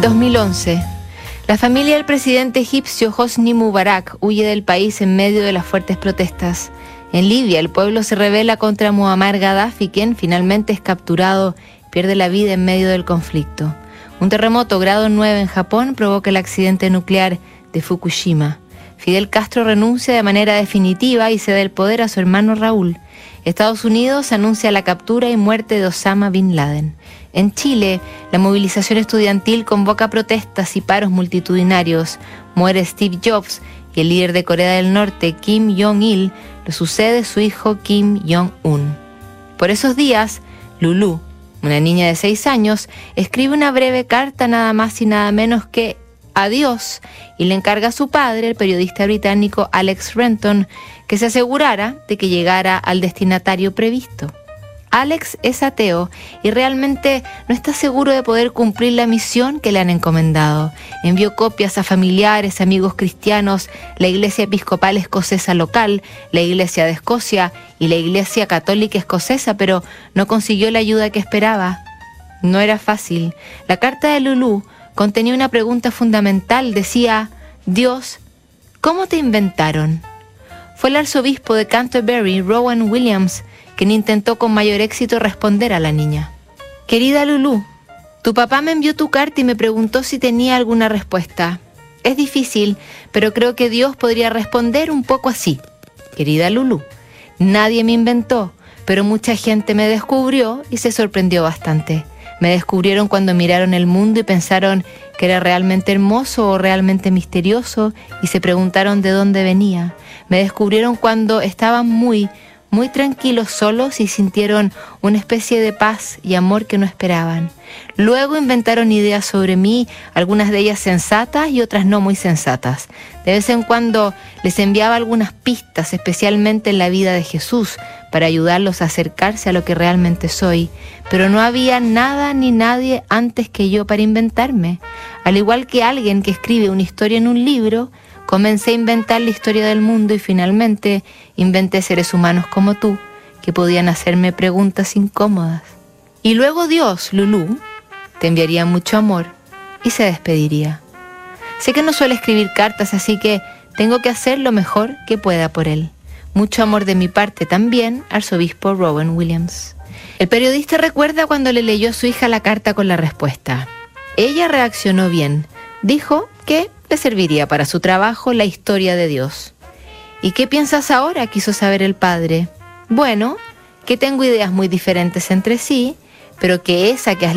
2011. La familia del presidente egipcio Hosni Mubarak huye del país en medio de las fuertes protestas. En Libia, el pueblo se rebela contra Muammar Gaddafi, quien finalmente es capturado pierde la vida en medio del conflicto. Un terremoto grado 9 en Japón provoca el accidente nuclear de Fukushima. Fidel Castro renuncia de manera definitiva y cede el poder a su hermano Raúl. Estados Unidos anuncia la captura y muerte de Osama Bin Laden. En Chile, la movilización estudiantil convoca protestas y paros multitudinarios. Muere Steve Jobs y el líder de Corea del Norte, Kim Jong-il, lo sucede su hijo Kim Jong-un. Por esos días, Lulu, una niña de seis años, escribe una breve carta nada más y nada menos que adiós y le encarga a su padre, el periodista británico Alex Renton, que se asegurara de que llegara al destinatario previsto. Alex es ateo y realmente no está seguro de poder cumplir la misión que le han encomendado. Envió copias a familiares, amigos cristianos, la Iglesia Episcopal Escocesa local, la Iglesia de Escocia y la Iglesia Católica Escocesa, pero no consiguió la ayuda que esperaba. No era fácil. La carta de Lulu contenía una pregunta fundamental. Decía, Dios, ¿cómo te inventaron? Fue el arzobispo de Canterbury, Rowan Williams, quien intentó con mayor éxito responder a la niña. Querida Lulu, tu papá me envió tu carta y me preguntó si tenía alguna respuesta. Es difícil, pero creo que Dios podría responder un poco así. Querida Lulu, nadie me inventó, pero mucha gente me descubrió y se sorprendió bastante. Me descubrieron cuando miraron el mundo y pensaron que era realmente hermoso o realmente misterioso y se preguntaron de dónde venía. Me descubrieron cuando estaban muy, muy tranquilos solos y sintieron una especie de paz y amor que no esperaban. Luego inventaron ideas sobre mí, algunas de ellas sensatas y otras no muy sensatas. De vez en cuando les enviaba algunas pistas, especialmente en la vida de Jesús, para ayudarlos a acercarse a lo que realmente soy, pero no había nada ni nadie antes que yo para inventarme. Al igual que alguien que escribe una historia en un libro, comencé a inventar la historia del mundo y finalmente inventé seres humanos como tú, que podían hacerme preguntas incómodas. Y luego Dios, Lulú, te enviaría mucho amor y se despediría. Sé que no suele escribir cartas, así que tengo que hacer lo mejor que pueda por él. Mucho amor de mi parte también, arzobispo Rowan Williams. El periodista recuerda cuando le leyó a su hija la carta con la respuesta. Ella reaccionó bien. Dijo que le serviría para su trabajo la historia de Dios. ¿Y qué piensas ahora? quiso saber el padre. Bueno, que tengo ideas muy diferentes entre sí, pero que esa que has